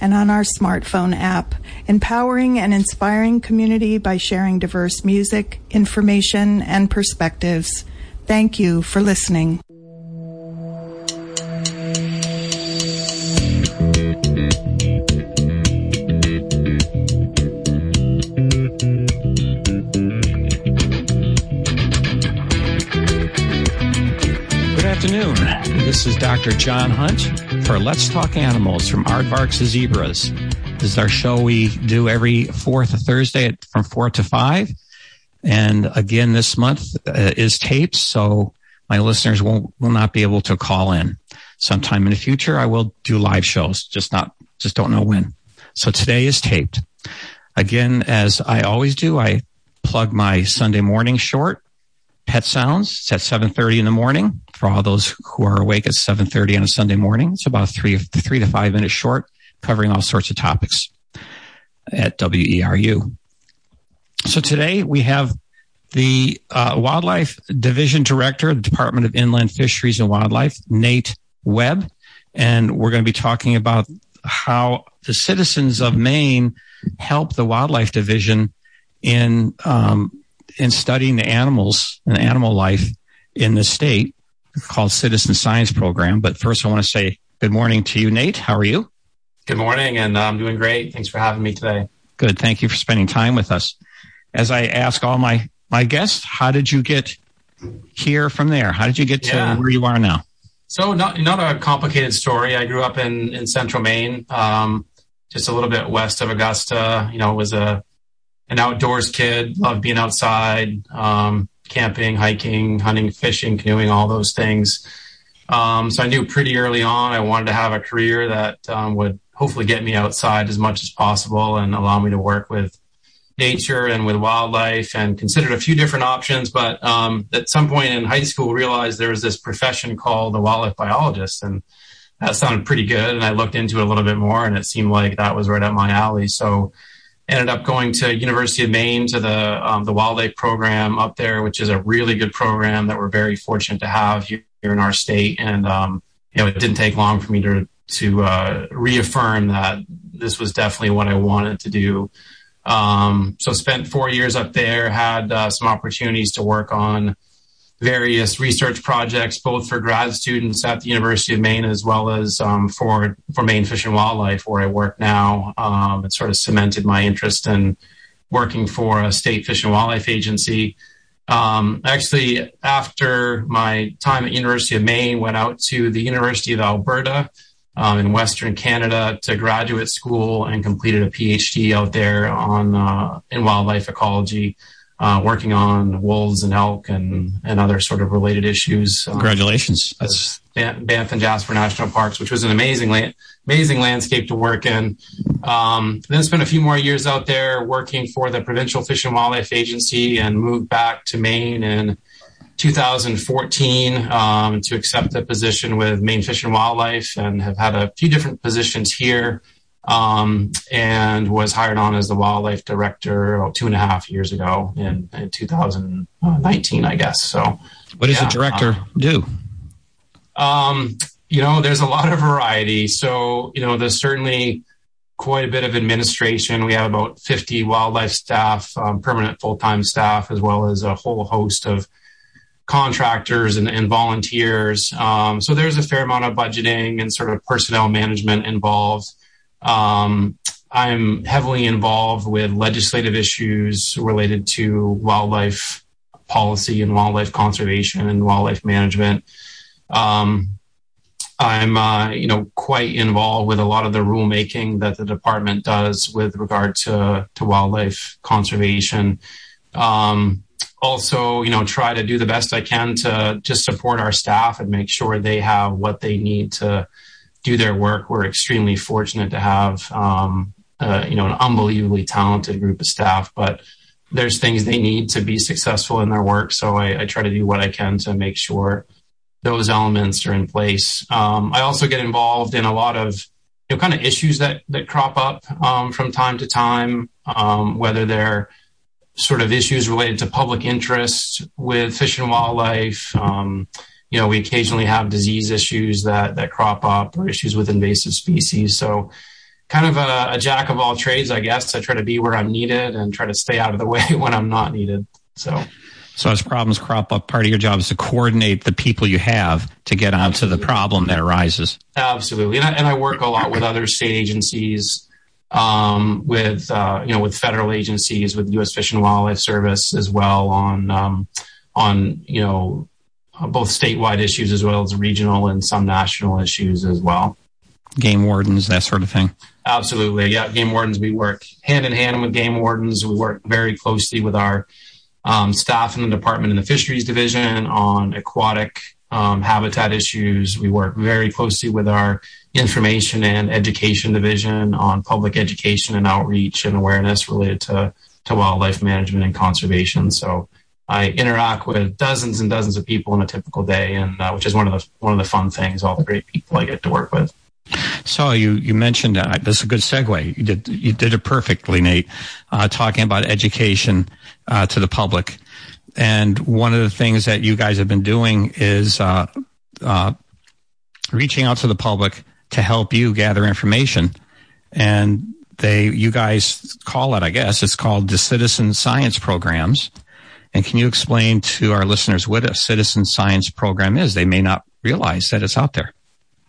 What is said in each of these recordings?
and on our smartphone app, empowering and inspiring community by sharing diverse music, information, and perspectives. Thank you for listening. Dr. John Hunt for Let's Talk Animals from Aardvarks to Zebras. This is our show we do every fourth Thursday at, from 4 to 5. And again, this month uh, is taped, so my listeners won't, will not be able to call in. Sometime in the future, I will do live shows, just not, just don't know when. So today is taped. Again, as I always do, I plug my Sunday morning short Pet Sounds. It's at 7.30 in the morning for all those who are awake at 7.30 on a Sunday morning. It's about three, three to five minutes short, covering all sorts of topics at WERU. So today we have the uh, Wildlife Division Director, the Department of Inland Fisheries and Wildlife, Nate Webb, and we're going to be talking about how the citizens of Maine help the Wildlife Division in um, in studying the animals and animal life in the state called Citizen Science Program. But first, I want to say good morning to you, Nate. How are you? Good morning, and I'm doing great. Thanks for having me today. Good. Thank you for spending time with us. As I ask all my my guests, how did you get here from there? How did you get to yeah. where you are now? So, not not a complicated story. I grew up in in central Maine, um, just a little bit west of Augusta. You know, it was a an outdoors kid, loved being outside, um, camping, hiking, hunting, fishing, canoeing, all those things. Um, so I knew pretty early on I wanted to have a career that um, would hopefully get me outside as much as possible and allow me to work with nature and with wildlife and considered a few different options. But um, at some point in high school, realized there was this profession called a wildlife biologist and that sounded pretty good. And I looked into it a little bit more and it seemed like that was right up my alley. So ended up going to University of Maine to the um, the wildlife program up there, which is a really good program that we're very fortunate to have here, here in our state. And um, you know, it didn't take long for me to to uh, reaffirm that this was definitely what I wanted to do. Um, so spent four years up there, had uh, some opportunities to work on various research projects, both for grad students at the University of Maine as well as um, for for Maine Fish and Wildlife, where I work now. Um, it sort of cemented my interest in working for a state fish and wildlife agency. Um, actually, after my time at University of Maine, went out to the University of Alberta um, in Western Canada to graduate school and completed a PhD out there on uh, in wildlife ecology uh, working on wolves and elk and, and other sort of related issues. Um, Congratulations. That's Banff and Jasper National Parks, which was an amazing, la- amazing landscape to work in. Um, then spent a few more years out there working for the Provincial Fish and Wildlife Agency and moved back to Maine in 2014 um, to accept a position with Maine Fish and Wildlife and have had a few different positions here um, and was hired on as the wildlife director about two and a half years ago in, in 2019, I guess. So, what does yeah, a director uh, do? Um, you know, there's a lot of variety. So, you know, there's certainly quite a bit of administration. We have about 50 wildlife staff, um, permanent full time staff, as well as a whole host of contractors and, and volunteers. Um, so there's a fair amount of budgeting and sort of personnel management involved. Um, I'm heavily involved with legislative issues related to wildlife policy and wildlife conservation and wildlife management. Um, I'm, uh, you know, quite involved with a lot of the rulemaking that the department does with regard to to wildlife conservation. Um, also, you know, try to do the best I can to just support our staff and make sure they have what they need to do their work. We're extremely fortunate to have, um, uh, you know, an unbelievably talented group of staff, but there's things they need to be successful in their work. So I, I try to do what I can to make sure those elements are in place. Um, I also get involved in a lot of you know, kind of issues that that crop up um, from time to time, um, whether they're sort of issues related to public interest with fish and wildlife, um, you know, we occasionally have disease issues that that crop up or issues with invasive species. So kind of a, a, jack of all trades, I guess. I try to be where I'm needed and try to stay out of the way when I'm not needed. So. So as problems crop up, part of your job is to coordinate the people you have to get onto Absolutely. the problem that arises. Absolutely, and I, and I work a lot with other state agencies, um, with uh, you know with federal agencies, with U.S. Fish and Wildlife Service as well on um, on you know both statewide issues as well as regional and some national issues as well. Game wardens, that sort of thing. Absolutely, yeah. Game wardens, we work hand in hand with game wardens. We work very closely with our um, staff in the department in the fisheries division on aquatic um, habitat issues. We work very closely with our information and education division on public education and outreach and awareness related to, to wildlife management and conservation. So I interact with dozens and dozens of people in a typical day, and uh, which is one of the one of the fun things. All the great people I get to work with. So you you mentioned uh, this is a good segue. You did you did it perfectly, Nate. Uh, talking about education uh, to the public, and one of the things that you guys have been doing is uh, uh, reaching out to the public to help you gather information, and they you guys call it, I guess, it's called the Citizen Science Programs. And can you explain to our listeners what a citizen science program is? They may not realize that it's out there.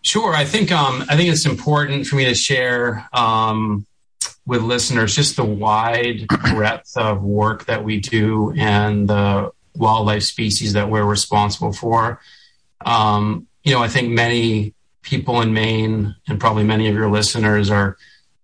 Sure. I think um, I think it's important for me to share um, with listeners just the wide breadth of work that we do and the wildlife species that we're responsible for. Um, you know, I think many people in Maine and probably many of your listeners are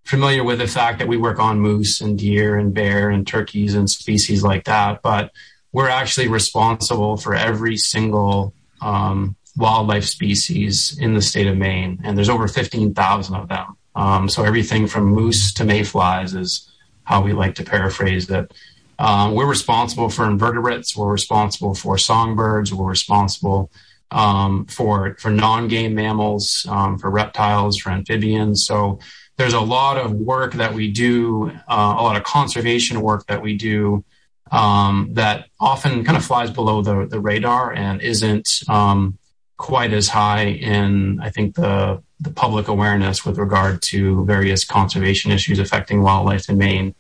familiar with the fact that we work on moose and deer and bear and turkeys and species like that, but we're actually responsible for every single um, wildlife species in the state of Maine, and there's over 15,000 of them. Um, so everything from moose to mayflies is how we like to paraphrase it. Um, we're responsible for invertebrates. We're responsible for songbirds. We're responsible um, for for non-game mammals, um, for reptiles, for amphibians. So there's a lot of work that we do, uh, a lot of conservation work that we do um, that often kind of flies below the, the radar and isn't um, quite as high in, I think, the, the public awareness with regard to various conservation issues affecting wildlife in Maine.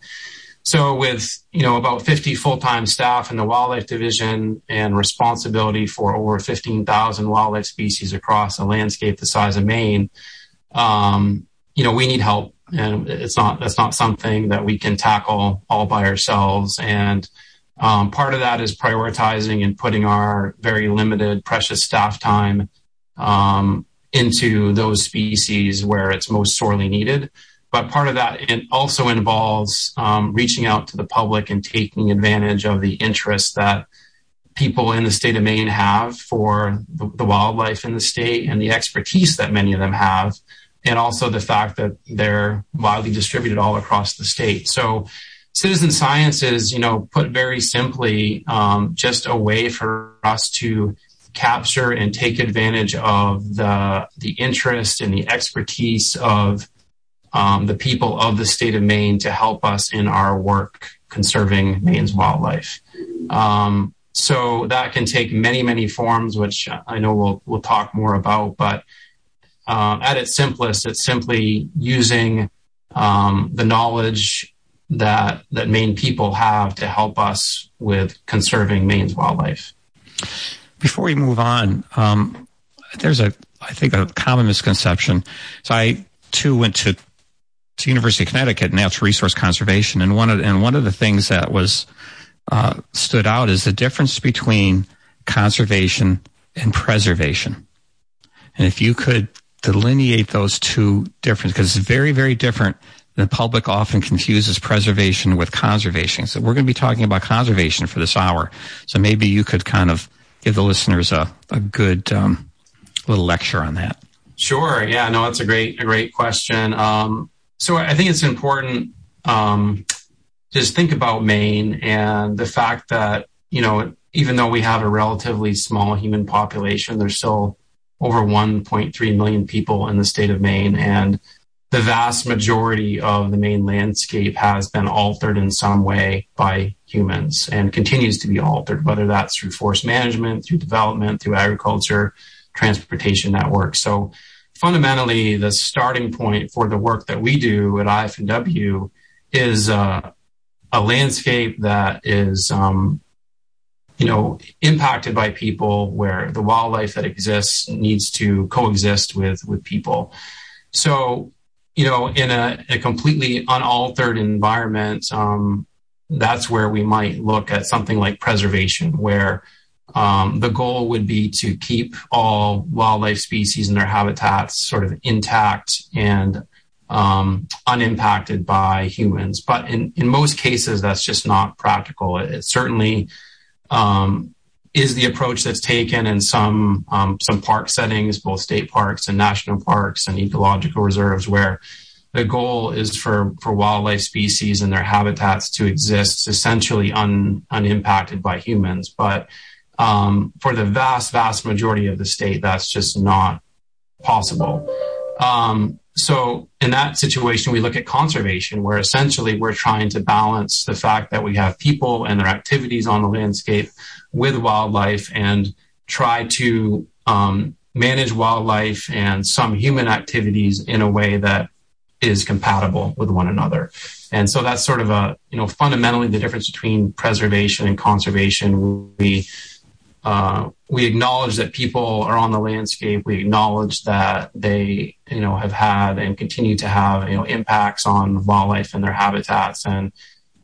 So with, you know, about 50 full-time staff in the wildlife division and responsibility for over 15,000 wildlife species across a landscape the size of Maine, um, you know, we need help and it's not, that's not something that we can tackle all by ourselves. And, um, part of that is prioritizing and putting our very limited, precious staff time um, into those species where it's most sorely needed. But part of that also involves um, reaching out to the public and taking advantage of the interest that people in the state of Maine have for the, the wildlife in the state and the expertise that many of them have, and also the fact that they're widely distributed all across the state. So citizen science is, you know, put very simply, um, just a way for us to capture and take advantage of the the interest and the expertise of um, the people of the state of Maine to help us in our work conserving Maine's wildlife. Um, so that can take many, many forms, which I know we'll we'll talk more about. But at its simplest, it's simply using um, the knowledge that that Maine people have to help us with conserving Maine's wildlife. Before we move on, um, there's a I think a common misconception. So I too went to to University of Connecticut Natural Resource Conservation, and one of and one of the things that was uh, stood out is the difference between conservation and preservation. And if you could delineate those two different, because it's very very different the public often confuses preservation with conservation. So we're going to be talking about conservation for this hour. So maybe you could kind of give the listeners a, a good um, little lecture on that. Sure. Yeah. No, that's a great, a great question. Um, so I think it's important um, just think about Maine and the fact that you know even though we have a relatively small human population, there's still over 1.3 million people in the state of Maine, and the vast majority of the Maine landscape has been altered in some way by humans and continues to be altered, whether that's through forest management, through development, through agriculture, transportation networks. So fundamentally, the starting point for the work that we do at IF&W is uh, a landscape that is, um, you know, impacted by people, where the wildlife that exists needs to coexist with with people. So, you know, in a, a completely unaltered environment, um, that's where we might look at something like preservation, where um, the goal would be to keep all wildlife species and their habitats sort of intact and um, unimpacted by humans. But in, in most cases, that's just not practical. It, it certainly is the approach that's taken in some um, some park settings, both state parks and national parks and ecological reserves, where the goal is for, for wildlife species and their habitats to exist essentially un, unimpacted by humans. But um, for the vast, vast majority of the state, that's just not possible. So in that situation, we look at conservation, where essentially we're trying to balance the fact that we have people and their activities on the landscape with wildlife and try to um, manage wildlife and some human activities in a way that is compatible with one another. And so that's sort of a, you know, fundamentally the difference between preservation and conservation. We we acknowledge that people are on the landscape. We acknowledge that they, you know, have had and continue to have, you know, impacts on wildlife and their habitats. And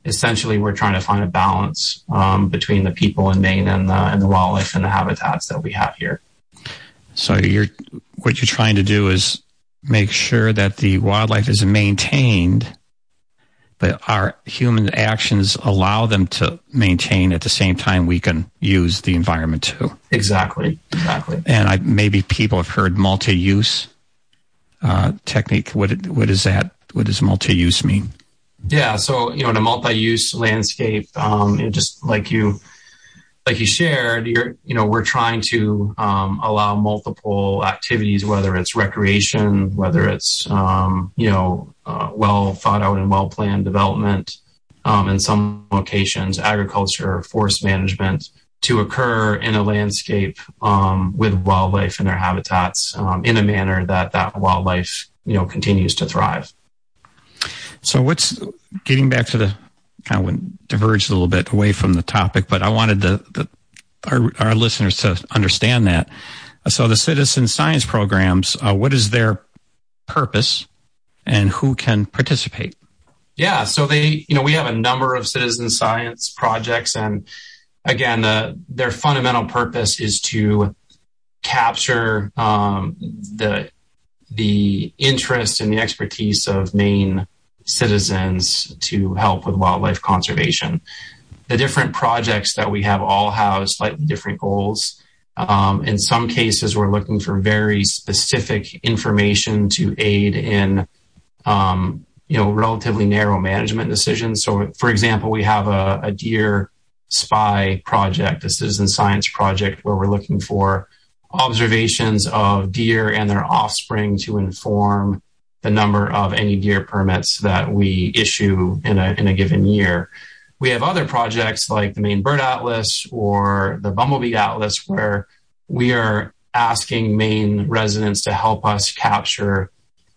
essentially, we're trying to find a balance um, between the people in Maine and the and the wildlife and the habitats that we have here. So you're what you're trying to do is make sure that the wildlife is maintained but our human actions allow them to maintain at the same time we can use the environment too. Exactly, exactly. And I, maybe people have heard multi-use uh, technique. What what is that? What does multi-use mean? Yeah, so you know, in a multi-use landscape, um, you know, just like you like you shared, you're, you know, we're trying to um, allow multiple activities, whether it's recreation, whether it's, um, you know, uh, well thought out and well planned development, um, in some locations, agriculture, forest management, to occur in a landscape um, with wildlife in their habitats um, in a manner that that wildlife, you know, continues to thrive. So, what's getting back to the kind of went diverged a little bit away from the topic, but I wanted the, the our, our listeners to understand that. So the citizen science programs, uh, what is their purpose and who can participate? Yeah, so they, you know, we have a number of citizen science projects, and again, the, their fundamental purpose is to capture um, the the interest and the expertise of Maine citizens to help with wildlife conservation. The different projects that we have all have slightly different goals. Um, in some cases, we're looking for very specific information to aid in, um, you know, relatively narrow management decisions. So, for example, we have a, a deer spy project, a citizen science project, where we're looking for observations of deer and their offspring to inform the number of any deer permits that we issue in a, in a given year. We have other projects like the Maine Bird Atlas or the Bumblebee Atlas where we are asking Maine residents to help us capture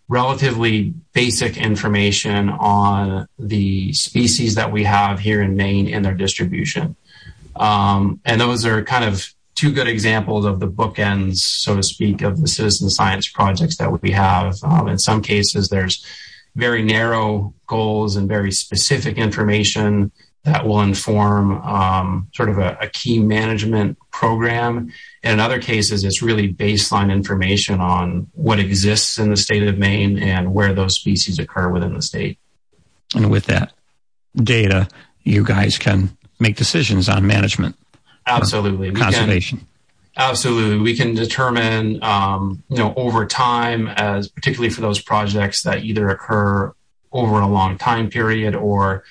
relatively basic information on the species that we have here in Maine and their distribution. Um, and those are kind of two good examples of the bookends, so to speak, of the citizen science projects that we have. Um, in some cases, there's very narrow goals and very specific information that will inform um, sort of a, a, key management program. And in other cases, it's really baseline information on what exists in the state of Maine and where those species occur within the state. And with that data, you guys can make decisions on management. Absolutely. Conservation. Absolutely. We can determine, um, you know, over time as particularly for those projects that either occur over a long time period or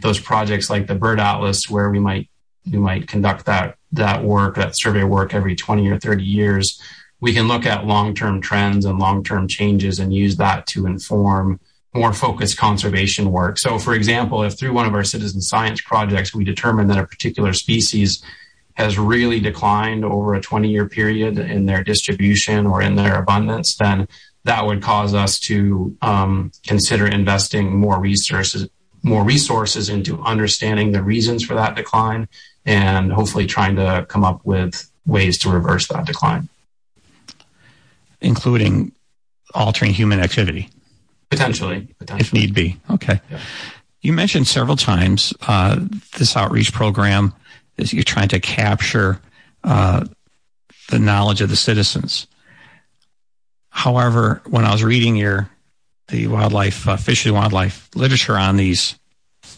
those projects like the bird atlas where we might we might conduct that that work that survey work every 20 or 30 years we can look at long-term trends and long-term changes and use that to inform more focused conservation work so for example if through one of our citizen science projects we determine that a particular species has really declined over a 20 year period in their distribution or in their abundance, then that would cause us to um, consider investing more resources more resources into understanding the reasons for that decline and hopefully trying to come up with ways to reverse that decline. Including altering human activity. Potentially, potentially. if need be. Okay. You mentioned several times uh, this outreach program is you're trying to capture uh, the knowledge of the citizens However, when I was reading your the wildlife uh, fish and wildlife literature on these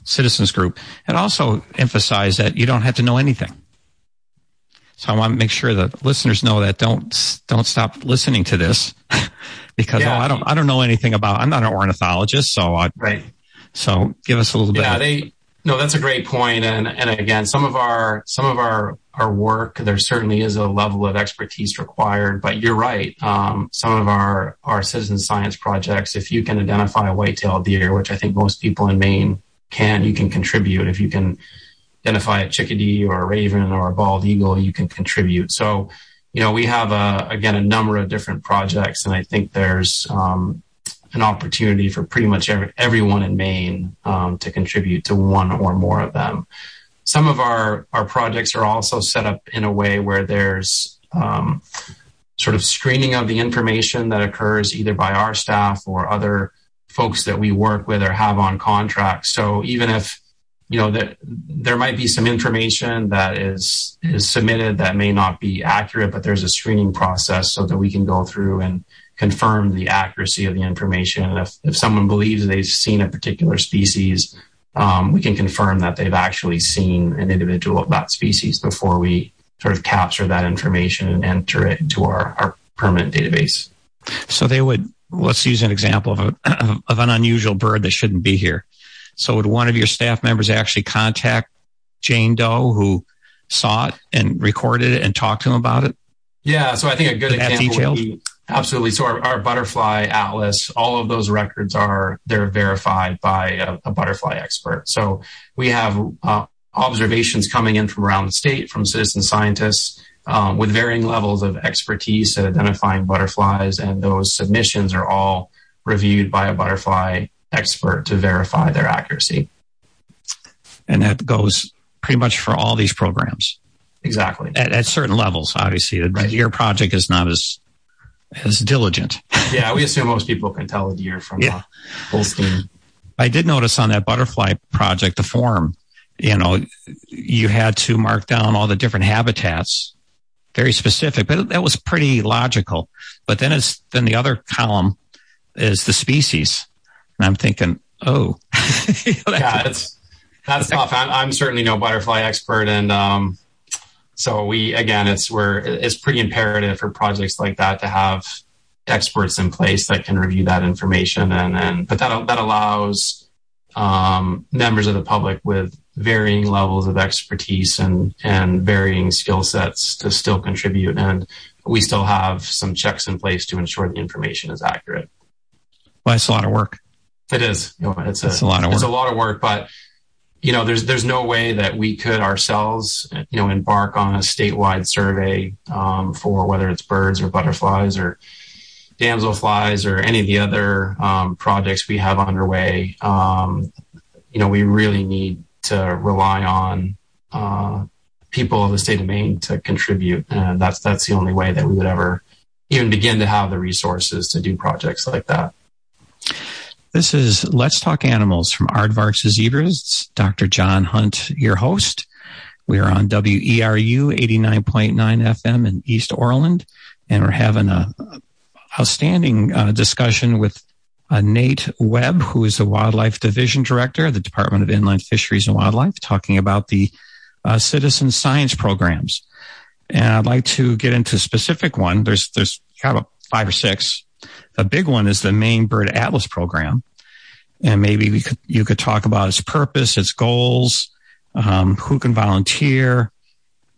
citizens group, it also emphasized that you don't have to know anything. So I want to make sure that listeners know that don't don't stop listening to this because Yeah. oh, I don't I don't know anything about I'm not an ornithologist, so I, right so give us a little bit. yeah they no that's a great point. And and again some of our some of our our work there certainly is a level of expertise required but you're right. Um, some of our our citizen science projects if you can identify a white-tailed deer which i think most people in maine can you can contribute. If you can identify a chickadee or a raven or a bald eagle you can contribute. So you know we have a again a number of different projects and i think there's um, an opportunity for pretty much every, everyone in Maine um, to contribute to one or more of them. Some of our, our projects are also set up in a way where there's um, sort of screening of the information that occurs either by our staff or other folks that we work with or have on contract. So even if you know that there might be some information that is is submitted that may not be accurate, but there's a screening process so that we can go through and confirm the accuracy of the information. And if, if someone believes they've seen a particular species, um, we can confirm that they've actually seen an individual of that species before we sort of capture that information and enter it into our, our permanent database. So they would, let's use an example of, a, of an unusual bird that shouldn't be here. So would one of your staff members actually contact Jane Doe who saw it and recorded it and talk to him about it? Yeah, so I think a good example detailed? would be absolutely. So our, our butterfly atlas, all of those records are they're verified by a, a butterfly expert. So we have uh, observations coming in from around the state from citizen scientists um, with varying levels of expertise at identifying butterflies, and those submissions are all reviewed by a butterfly expert to verify their accuracy. And that goes pretty much for all these programs Exactly. at, at certain levels. Obviously, the Right. your project is not as as diligent. Yeah, we assume most people can tell a deer from Yeah. uh, Holstein. I did notice on that butterfly project, the form, you know, you had to mark down all the different habitats, very specific, but that was pretty logical. But then it's then the other column is the species, and I'm thinking, oh, that's- yeah, it's that's tough. I'm, I'm certainly no butterfly expert, and um, so we again, it's we're it's pretty imperative for projects like that to have experts in place that can review that information, and and but that that allows um, members of the public with varying levels of expertise and and varying skill sets to still contribute, and we still have some checks in place to ensure the information is accurate. well, that's a lot of work. It is. You know, it's a, It's a lot of work. It's a lot of work, but you know, there's there's no way that we could ourselves, you know, embark on a statewide survey um, for whether it's birds or butterflies or damselflies or any of the other um, projects we have underway. Um, you know, we really need to rely on uh, people of the state of Maine to contribute, and that's that's the only way that we would ever even begin to have the resources to do projects like that. This is Let's Talk Animals from Aardvarks to Zebras. It's Dr. John Hunt, your host. We are on WERU 89.9 FM in East Orland, and we're having a outstanding uh, discussion with uh, Nate Webb, who is the Wildlife Division Director of the Department of Inland Fisheries and Wildlife, talking about the uh, citizen science programs. And I'd like to get into a specific one. There's there's kind of five or six. The big one is the Maine Bird Atlas program, and maybe we could you could talk about its purpose, its goals, um, who can volunteer,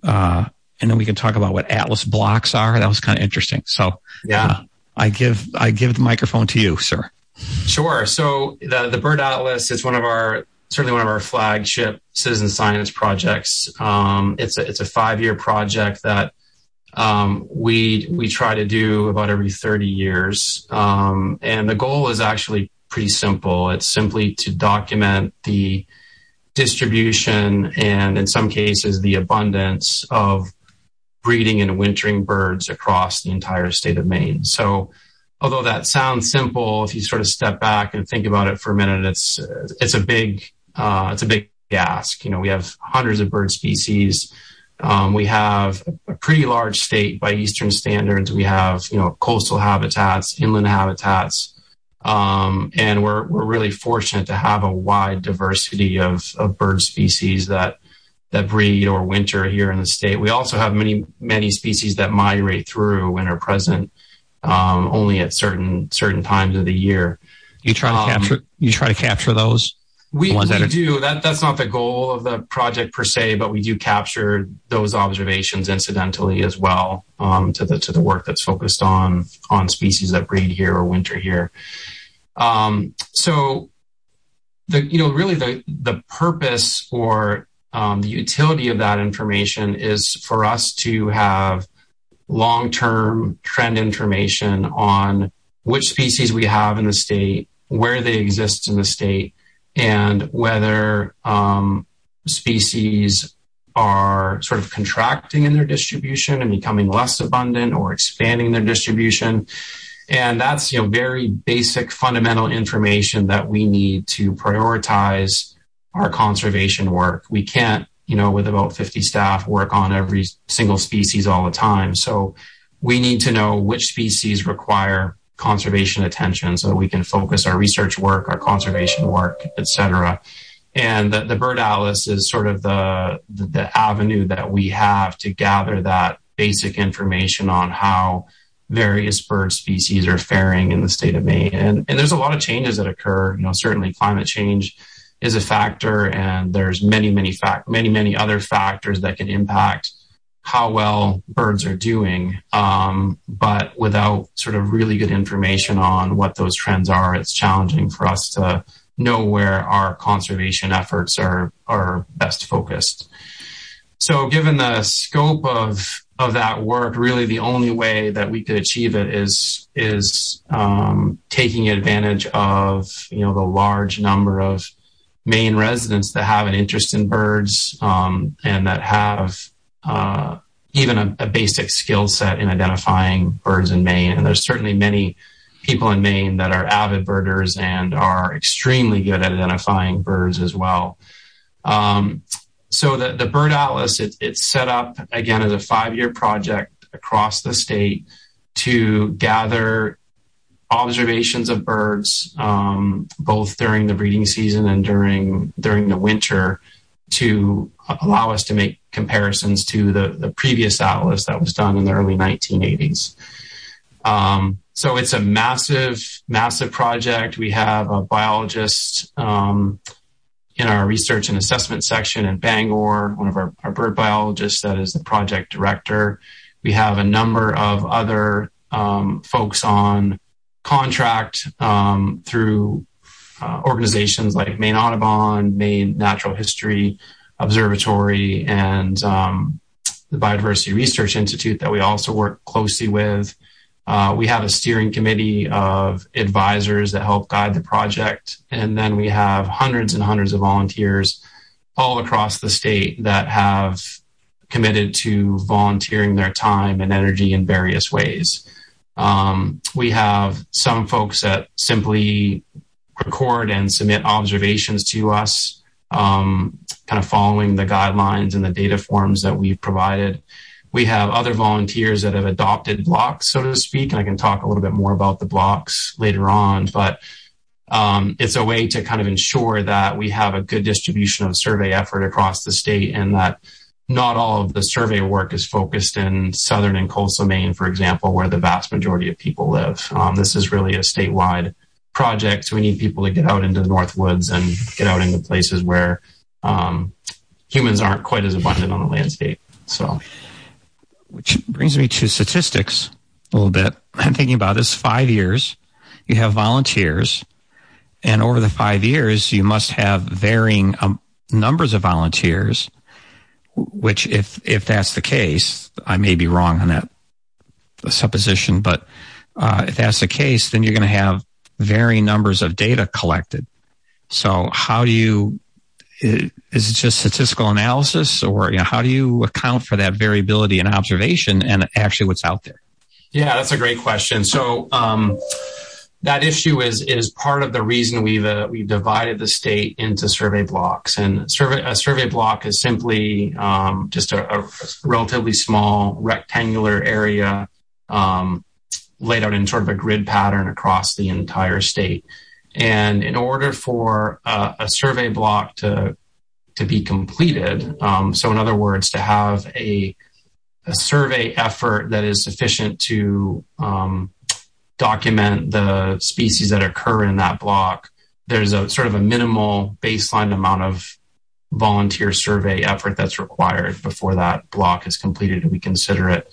uh, and then we can talk about what Atlas blocks are. That was kind of interesting. So Yeah. I give I give the microphone to you, sir. Sure. So the the Bird Atlas is one of our certainly one of our flagship citizen science projects. Um, it's a it's a five year project that we we try to do about every 30 years. Um, and the goal is actually pretty simple. It's simply to document the distribution and, in some cases, the abundance of breeding and wintering birds across the entire state of Maine. So, although that sounds simple, if you sort of step back and think about it for a minute, it's it's a big uh, it's a big ask. You know, we have hundreds of bird species. Um, we have a pretty large state by Eastern standards. We have, you know, coastal habitats, inland habitats, um, and we're we're really fortunate to have a wide diversity of, of bird species that that breed or winter here in the state. We also have many many species that migrate through and are present um, only at certain certain times of the year. You try to um, capture you try to capture those. We, we that are- do that. That's not the goal of the project per se, but we do capture those observations incidentally as well um, to the to the work that's focused on on species that breed here or winter here. Um, so the you know really the the purpose or um, the utility of that information is for us to have long term trend information on which species we have in the state, where they exist in the state, and whether um, species are sort of contracting in their distribution and becoming less abundant or expanding their distribution. And that's, you know, very basic fundamental information that we need to prioritize our conservation work. We can't, you know, with about 50 staff work on every single species all the time. So we need to know which species require conservation attention so that we can focus our research work, our conservation work, et cetera. And the, the Bird Atlas is sort of the, the, the avenue that we have to gather that basic information on how various bird species are faring in the state of Maine. And, and there's a lot of changes that occur. You know, certainly climate change is a factor, and there's many, many fact, many, many other factors that can impact how well birds are doing. Um, but without sort of really good information on what those trends are, it's challenging for us to know where our conservation efforts are are best focused. So, given the scope of of that work, really the only way that we could achieve it is is um, taking advantage of you know the large number of Maine residents that have an interest in birds um, and that have even a, a basic skill set in identifying birds in Maine. And there's certainly many people in Maine that are avid birders and are extremely good at identifying birds as well. Um, so the, the Bird Atlas, it, it's set up again as a five-year project across the state to gather observations of birds, um, both during the breeding season and during during the winter, to allow us to make comparisons to the, previous atlas that was done in the early 1980s. Um, so it's a massive, massive project. We have a biologist um, in our research and assessment section in Bangor, one of our, bird biologists that is the project director. We have a number of other um, folks on contract through uh, organizations like Maine Audubon, Maine Natural History Observatory, and um, the Biodiversity Research Institute that we also work closely with. Uh, we have a steering committee of advisors that help guide the project. And then we have hundreds and hundreds of volunteers all across the state that have committed to volunteering their time and energy in various ways. Um, we have some folks that simply record and submit observations to us, um, kind of following the guidelines and the data forms that we've provided. We have other volunteers that have adopted blocks, so to speak, and I can talk a little bit more about the blocks later on. But um, it's a way to kind of ensure that we have a good distribution of survey effort across the state and that not all of the survey work is focused in southern and coastal Maine, for example, where the vast majority of people live. Um, this is really a statewide project. So we need people to get out into the North Woods and get out into places where um, humans aren't quite as abundant on the landscape. So, which brings me to statistics a little bit. I'm thinking about this five years. You have volunteers, and over the five years, you must have varying um, numbers of volunteers which if if that's the case, I may be wrong on that supposition, but uh, if that's the case, then you're going to have varying numbers of data collected. So how do you is it just statistical analysis or you know, how do you account for that variability in observation and actually what's out there? Yeah, that's a great question. So um, that issue is is part of the reason we've uh, we've divided the state into survey blocks. And survey a survey block is simply um, just a, a, relatively small rectangular area um, laid out in sort of a grid pattern across the entire state. And in order for uh, a survey block to to be completed, um, so in other words, to have a a survey effort that is sufficient to um, document the species that occur in that block, there's a sort of a minimal baseline amount of volunteer survey effort that's required before that block is completed and we consider it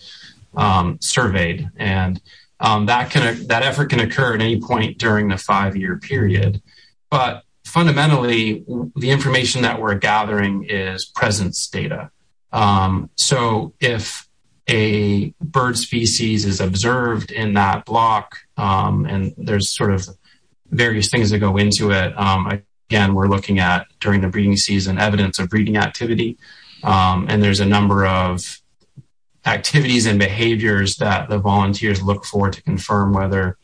um, surveyed. And that can that effort can occur at any point during the five year period. But fundamentally, the information that we're gathering is presence data. Um, so if a bird species is observed in that block, um, and there's sort of various things that go into it. Um, again, we're looking at during the breeding season evidence of breeding activity, um, and there's a number of activities and behaviors that the volunteers look for to confirm whether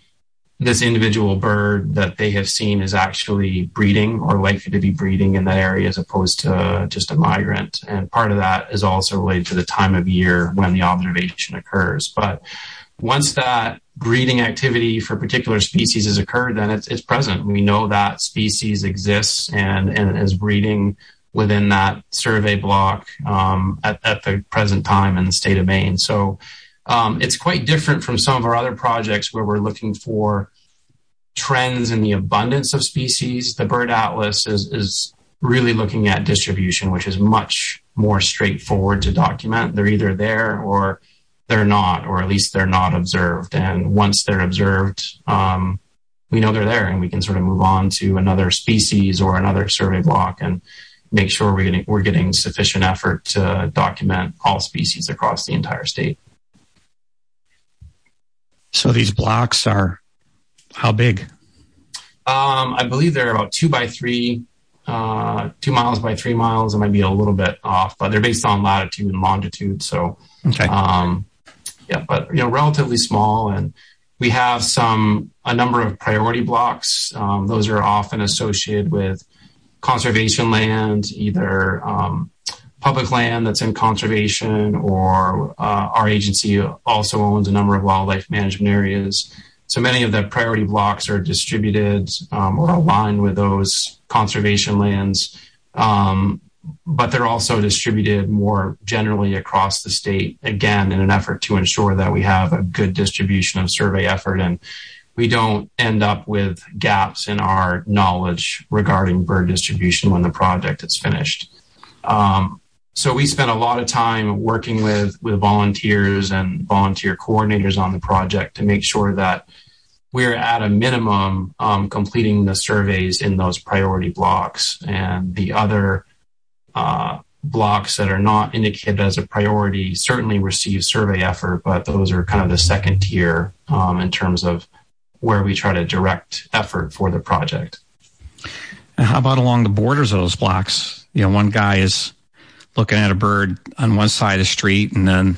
this individual bird that they have seen is actually breeding or likely to be breeding in that area as opposed to just a migrant. And part of that is also related to the time of year when the observation occurs. But once that breeding activity for particular species has occurred, then it's, it's present. We know that species exists and, and is breeding within that survey block um, at, at, the present time in the state of Maine. So um, it's quite different from some of our other projects where we're looking for trends in the abundance of species. The Bird Atlas is, is really looking at distribution, which is much more straightforward to document. They're either there or they're not, or at least they're not observed. And once they're observed, um, we know they're there and we can sort of move on to another species or another survey block and make sure we're getting, we're getting sufficient effort to document all species across the entire state. So these blocks are how big? Um, I believe they're about two by three, uh, two miles by three miles. It might be a little bit off, but they're based on latitude and longitude. So, okay. um, yeah, but you know, relatively small, and we have some a number of priority blocks. Um, those are often associated with conservation land, either um, public land that's in conservation, or uh, our agency also owns a number of wildlife management areas. So many of the priority blocks are distributed um, or aligned with those conservation lands, um, but they're also distributed more generally across the state, again, in an effort to ensure that we have a good distribution of survey effort and we don't end up with gaps in our knowledge regarding bird distribution when the project is finished. Um, so we spent a lot of time working with with volunteers and volunteer coordinators on the project to make sure that we're at a minimum um, completing the surveys in those priority blocks and the other uh, blocks that are not indicated as a priority certainly receive survey effort but those are kind of the second tier um, in terms of where we try to direct effort for the project and how about along the borders of those blocks you know one guy is looking at a bird on one side of the street and then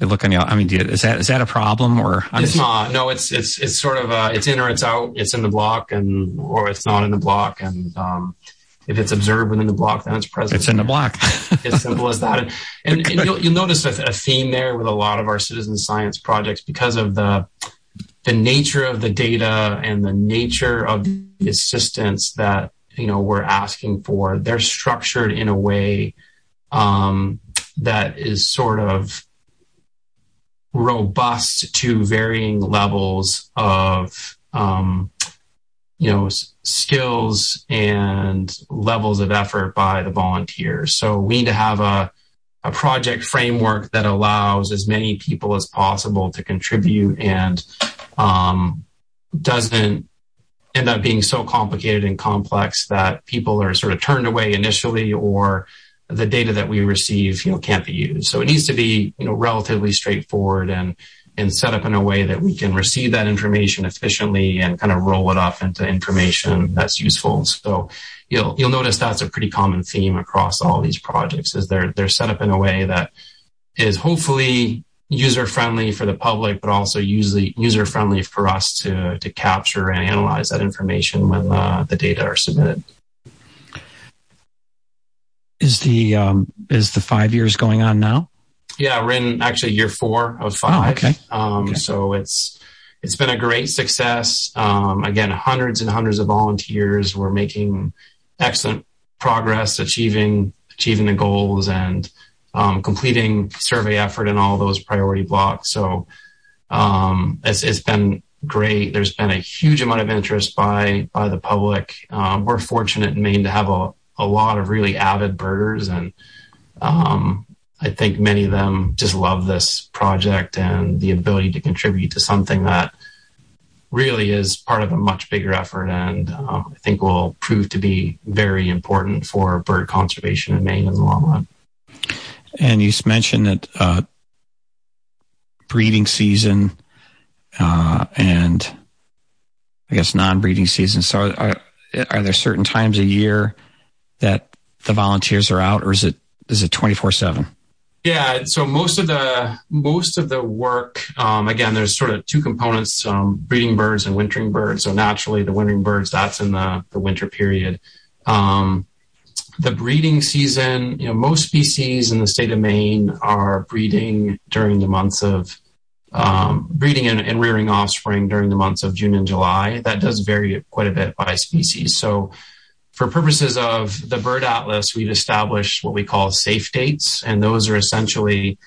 they look on the. I mean, is that is that a problem or? I'm it's just, not. No, it's it's it's sort of uh, it's in or it's out. It's in the block and or it's not in the block. And um, if it's observed within the block, then it's present. It's in the block. as simple as that. And, and, and you'll, you'll, notice a, a, theme there with a lot of our citizen science projects because of the the nature of the data and the nature of the assistance that you know we're asking for. They're structured in a way um, that is sort of robust to varying levels of um, you know skills and levels of effort by the volunteers so we need to have a, a project framework that allows as many people as possible to contribute and Um, doesn't end up being so complicated and complex that people are sort of turned away initially or the data that we receive, can't be used. So it needs to be, relatively straightforward and and set up in a way that we can receive that information efficiently and kind of roll it up into information that's useful. So you'll you'll notice that's a pretty common theme across all these projects is they're they're set up in a way that is hopefully user friendly for the public, but also usually user friendly for us to to capture and analyze that information when uh, the data are submitted. Is the um, is the five years going on now? Yeah, we're in actually year four of five. Oh, okay. Um, it's it's been a great success. Um, again, hundreds and hundreds of volunteers. We're making excellent progress, achieving achieving the goals and completing survey effort in all those priority blocks. So um, it's, been great. There's been a huge amount of interest by by the public. Um, we're fortunate in Maine to have a, lot of really avid birders, and um, I think many of them just love this project and the ability to contribute to something that really is part of a much bigger effort and um, I think will prove to be very important for bird conservation in Maine in the long run. And you mentioned that uh, breeding season uh, and I guess non-breeding season. So are, are there certain times a year that the volunteers are out or is it is it 24 7 yeah, so most of the most of the work, um, again, there's sort of two components: um, breeding birds and wintering birds. So naturally, the wintering birds that's in the the winter period. Um, the breeding season, you know, most species in the state of Maine are breeding during the months of um, breeding and, and rearing offspring during the months of June and July. That does vary quite a bit by species. So for purposes of the bird atlas, we've established what we call safe dates, and those are essentially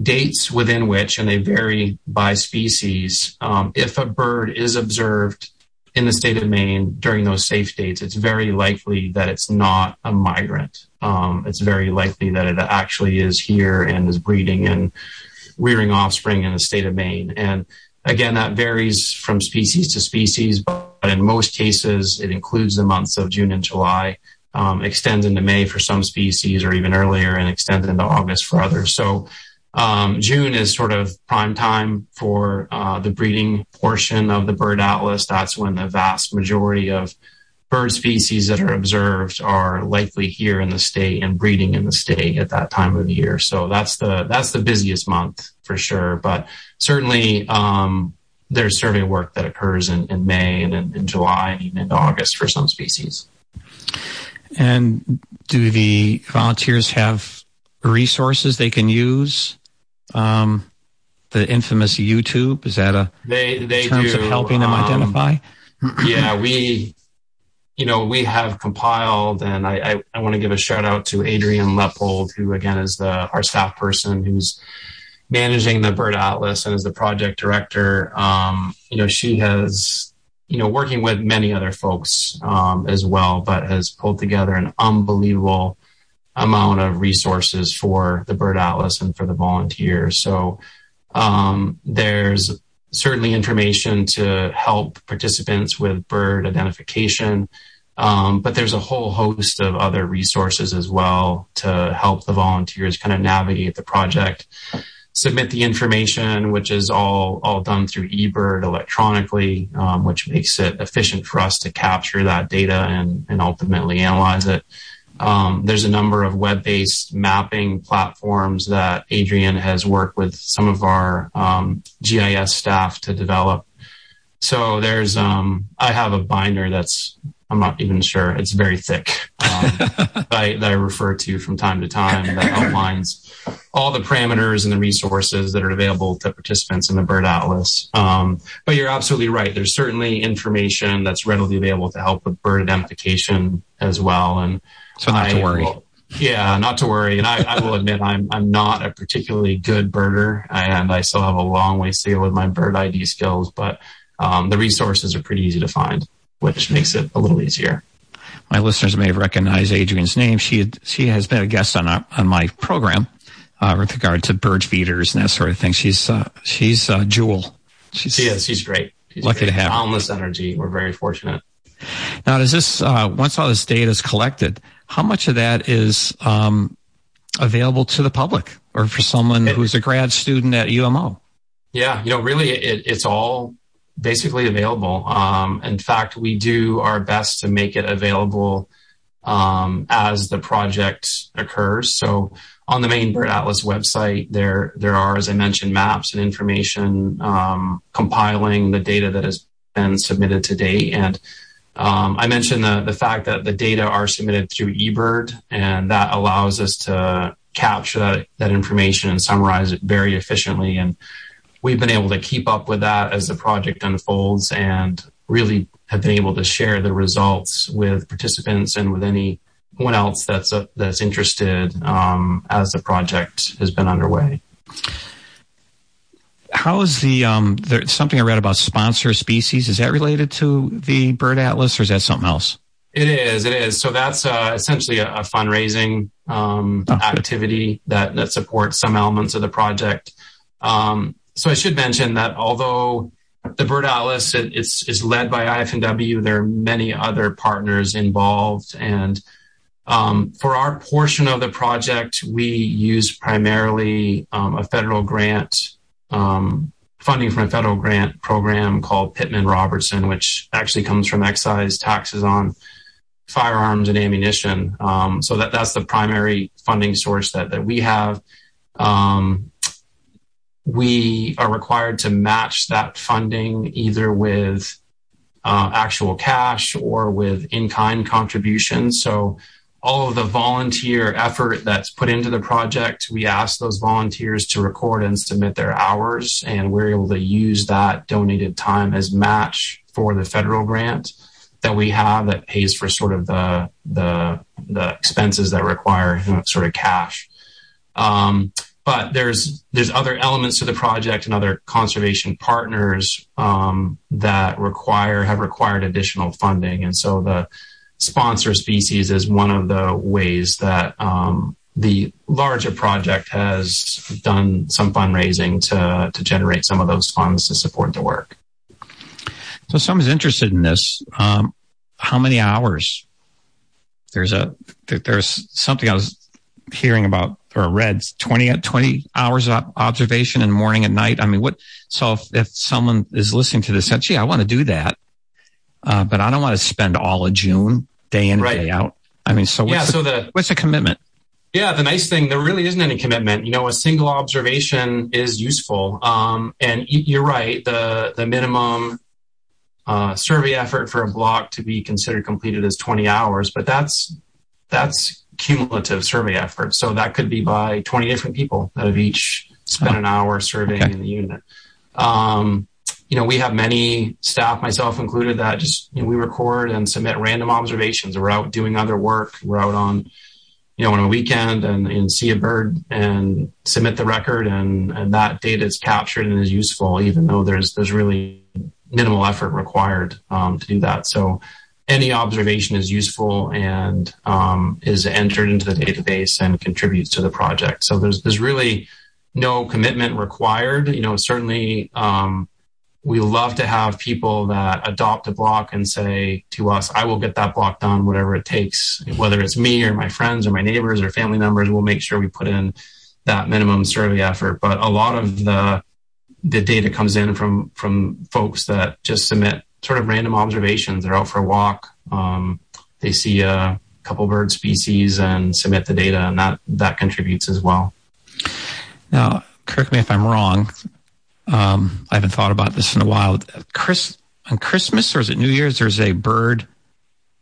dates within which, and they vary by species, um, if a bird is observed in the state of Maine during those safe dates, it's very likely that it's not a migrant. Um, it's very likely that it actually is here and is breeding and rearing offspring in the state of Maine. And again, that varies from species to species, but in most cases, it includes the months of June and July, um, extends into May for some species or even earlier and extends into August for others. So um, June is sort of prime time for uh, the breeding portion of the bird atlas. That's when the vast majority of bird species that are observed are likely here in the state and breeding in the state at that time of year. So that's the that's the busiest month for sure. But certainly um, there's survey work that occurs in, in May and in, in July and even into August for some species. And do the volunteers have resources they can use? Um, the infamous YouTube is that a they they in terms do. of helping them um, identify? yeah, we you know we have compiled, and I, I, I want to give a shout out to Adrienne Leppold, who again is the our staff person who's managing the Bird Atlas and as the project director, um, you know, she has, you know, working with many other folks um, as well, but has pulled together an unbelievable amount of resources for the Bird Atlas and for the volunteers. So um, there's certainly information to help participants with bird identification. Um, but there's a whole host of other resources as well to help the volunteers kind of navigate the project submit the information, which is all all done through eBird electronically, um, which makes it efficient for us to capture that data and and ultimately analyze it. Um, there's a number of web-based mapping platforms that Adrienne has worked with some of our um, GIS staff to develop. So there's um, I have a binder that's I'm not even sure. It's very thick um, that, I, that, I, refer to from time to time that outlines all the parameters and the resources that are available to participants in the Bird Atlas. Um, but you're absolutely right. There's certainly information that's readily available to help with bird identification as well. And so not I to worry. Will, yeah, not to worry. And I, I, will admit I'm I'm not a particularly good birder, and I still have a long way to go with my bird ID skills. But um, the resources are pretty easy to find which makes it a little easier. My listeners may have recognized Adrienne's name. She had, she has been a guest on our, on my program uh, with regard to bird feeders and that sort of thing. She's uh, she's uh, Jewel. She's, she is. She's great. She's lucky great. to have boundless energy. We're very fortunate. Now, does this uh, once all this data is collected? How much of that is um, available to the public or for someone who's a grad student at UMO? Yeah, you know, really, it, it's all basically available. Um, in fact, we do our best to make it available um, as the project occurs. So on the Maine Bird Atlas website, there there are, as I mentioned, maps and information um, compiling the data that has been submitted to date. And I mentioned the the fact that the data are submitted through eBird, and that allows us to capture that, information and summarize it very efficiently. And we've been able to keep up with that as the project unfolds and really have been able to share the results with participants and with anyone else that's that's interested um, as the project has been underway. How is the um, there's something I read about sponsor species? Is that related to the Bird Atlas, or is that something else? It is. It is. So that's uh, essentially a, a fundraising um, oh, activity that that supports some elements of the project. Um, so I should mention that although the Bird Atlas it, it's is led by IF&W, there are many other partners involved, and um, for our portion of the project, we use primarily um, a federal grant um, funding from a federal grant program called Pittman Robertson, which actually comes from excise taxes on firearms and ammunition. Um, so that that's the primary funding source that that we have. Um, we are required to match that funding either with uh, actual cash or with in-kind contributions. So all of the volunteer effort that's put into the project, we ask those volunteers to record and submit their hours, and we're able to use that donated time as match for the federal grant that we have that pays for sort of the the, the expenses that require sort of cash. Um, but there's there's other elements to the project and other conservation partners um, that require have required additional funding, and so the sponsor species is one of the ways that um, the larger project has done some fundraising to to generate some of those funds to support the work. So, someone's interested in this. Um, how many hours? There's a there's something I was hearing about or read 20, 20 hours of observation in morning and night. I mean, what, so if, if someone is listening to this and, gee, I want to do that. Uh, but I don't want to spend all of June day in, right. day out. I mean, so what's, yeah, the, so the, what's the commitment? Yeah, the nice thing, there really isn't any commitment. You know, a single observation is useful. Um, and you're right. The, the minimum, uh, survey effort for a block to be considered completed is 20 hours, but that's, that's cumulative survey effort. So that could be by 20 different people that have each spent an hour surveying okay. in the unit. Um, you know, we have many staff, myself included, that just you know, we record and submit random observations. We're out doing other work. We're out on, you know, on a weekend and, and see a bird and submit the record, and, and that data is captured and is useful, even though there's there's really minimal effort required um, to do that. So any observation is useful and um, is entered into the database and contributes to the project. So there's there's really no commitment required. You know, certainly um, we love to have people that adopt a block and say to us, "I will get that block done, whatever it takes." Whether it's me or my friends or my neighbors or family members, we'll make sure we put in that minimum survey effort. But a lot of the the data comes in from from folks that just submit sort of random observations. They're out for a walk. Um, they see a couple bird species and submit the data, and that that contributes as well. Now, correct me if I'm wrong. Um, I haven't thought about this in a while. Chris, on Christmas or is it New Year's? There's a bird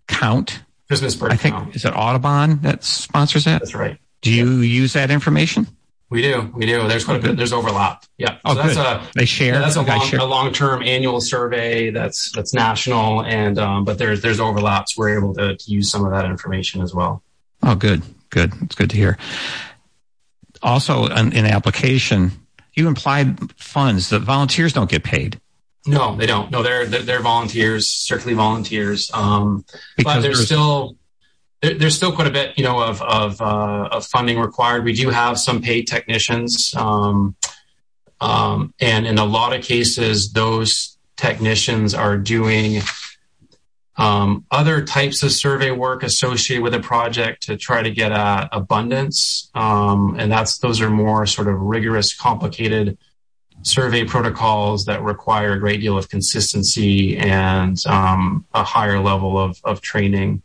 count. Christmas bird. I think count. is it Audubon that sponsors that? That's right. Do you use that information? We do, we do. There's quite a bit. There's overlap. Yeah. Oh, so that's good. a they share. Yeah, that's a long, share. a long-term annual survey. That's that's national, and um, but there's there's overlaps. We're able to, to use some of that information as well. Oh, good, good. It's good to hear. Also, in, in application, you implied funds. The volunteers don't get paid. No, they don't. No, they're they're, they're volunteers, strictly volunteers. Um, but there's still there, there's still quite a bit, you know, of of, uh, of funding required. We do have some paid technicians, um, um, and in a lot of cases, those technicians are doing um, other types of survey work associated with a project to try to get at abundance, um, and that's those are more sort of rigorous, complicated survey protocols that require a great deal of consistency and um, a higher level of, of training.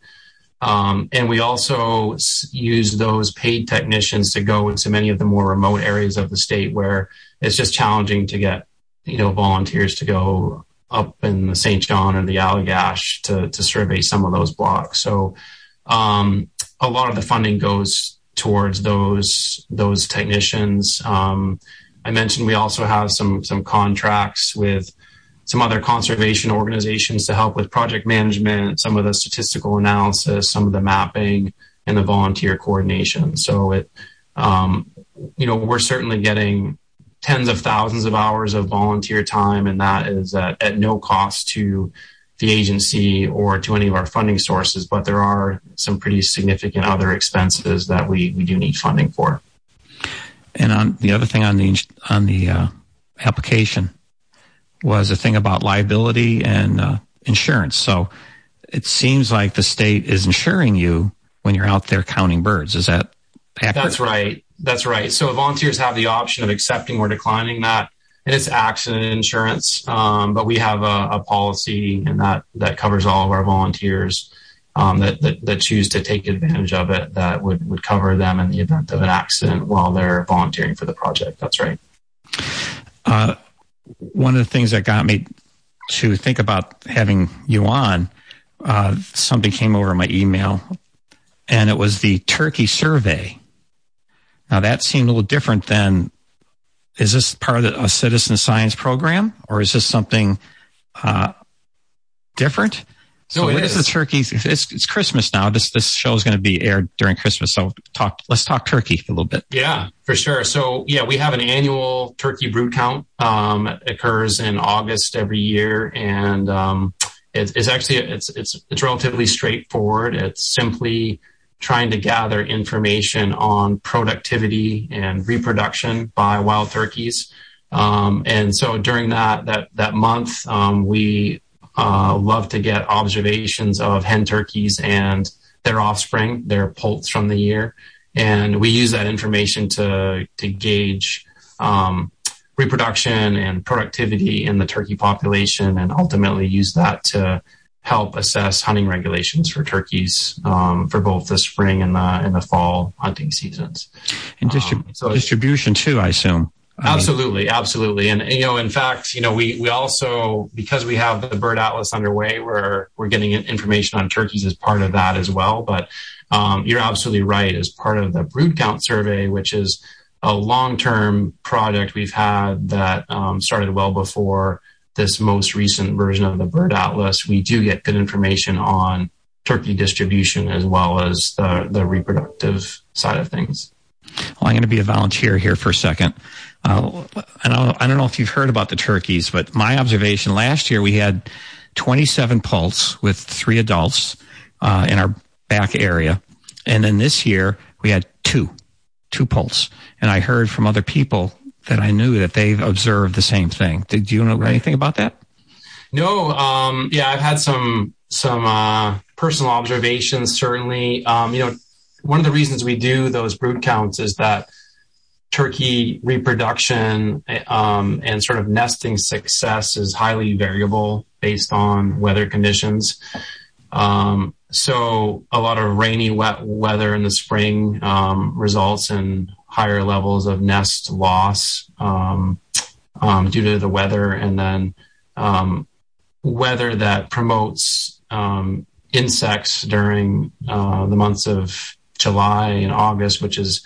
Um, and we also use those paid technicians to go into many of the more remote areas of the state where it's just challenging to get, you know, volunteers to go up in the St. John or the Allagash to, to survey some of those blocks. So um, a lot of the funding goes towards those those technicians. Um, I mentioned we also have some some contracts with some other conservation organizations to help with project management, some of the statistical analysis, some of the mapping, and the volunteer coordination. So it, um, you know, we're certainly getting tens of thousands of hours of volunteer time, and that is at, at no cost to the agency or to any of our funding sources. But there are some pretty significant other expenses that we, we do need funding for. And on the other thing on the on the uh, application was a thing about liability and uh, insurance. So it seems like the state is insuring you when you're out there counting birds. Is that accurate? That's right. That's right. So volunteers have the option of accepting or declining that, and it's accident insurance. Um, but we have a, a, policy, and that that covers all of our volunteers um, that, that, that choose to take advantage of it. That would would cover them in the event of an accident while they're volunteering for the project. That's right. Uh, one of the things that got me to think about having you on, uh, something came over my email, and it was the turkey survey now that seemed a little different than, is this part of a citizen science program or is this something uh, different? So no, what is. is the turkey? It's, it's Christmas now. This this show is going to be aired during Christmas. So talk. Let's talk turkey a little bit. Yeah, for sure. So yeah, we have an annual turkey brood count. Um, it occurs in August every year, and um, it, it's actually it's it's it's relatively straightforward. It's simply trying to gather information on productivity and reproduction by wild turkeys. Um, and so during that that that month, um, we uh, love to get observations of hen turkeys and their offspring, their poults from the year, and we use that information to to gauge um, reproduction and productivity in the turkey population, and ultimately use that to help assess hunting regulations for turkeys um, for both the spring and the and the fall hunting seasons. And distrib- um, so distribution too, I assume. I absolutely, mean. absolutely, and you know, in fact, you know, we we also because we have the bird atlas underway, we're we're getting information on turkeys as part of that as well. But um, you're absolutely right. As part of the brood count survey, which is a long term project we've had that um, started well before this most recent version of the Bird Atlas, we do get good information on turkey distribution as well as the, the reproductive side of things. Well, I'm going to be a volunteer here for a second. Uh, I, don't, I don't know if you've heard about the turkeys, but my observation last year we had 27 poults with three adults uh, in our back area. And then this year we had two, two poults. And I heard from other people that I knew that they've observed the same thing. Did you know anything about that? No. Um, yeah, I've had some some uh, personal observations. Certainly, um, you know, one of the reasons we do those brood counts is that turkey reproduction um, and sort of nesting success is highly variable based on weather conditions. Um, so a lot of rainy, wet weather in the spring um, results in higher levels of nest loss um, um, due to the weather, and then um, weather that promotes um, insects during uh, the months of July and August, which is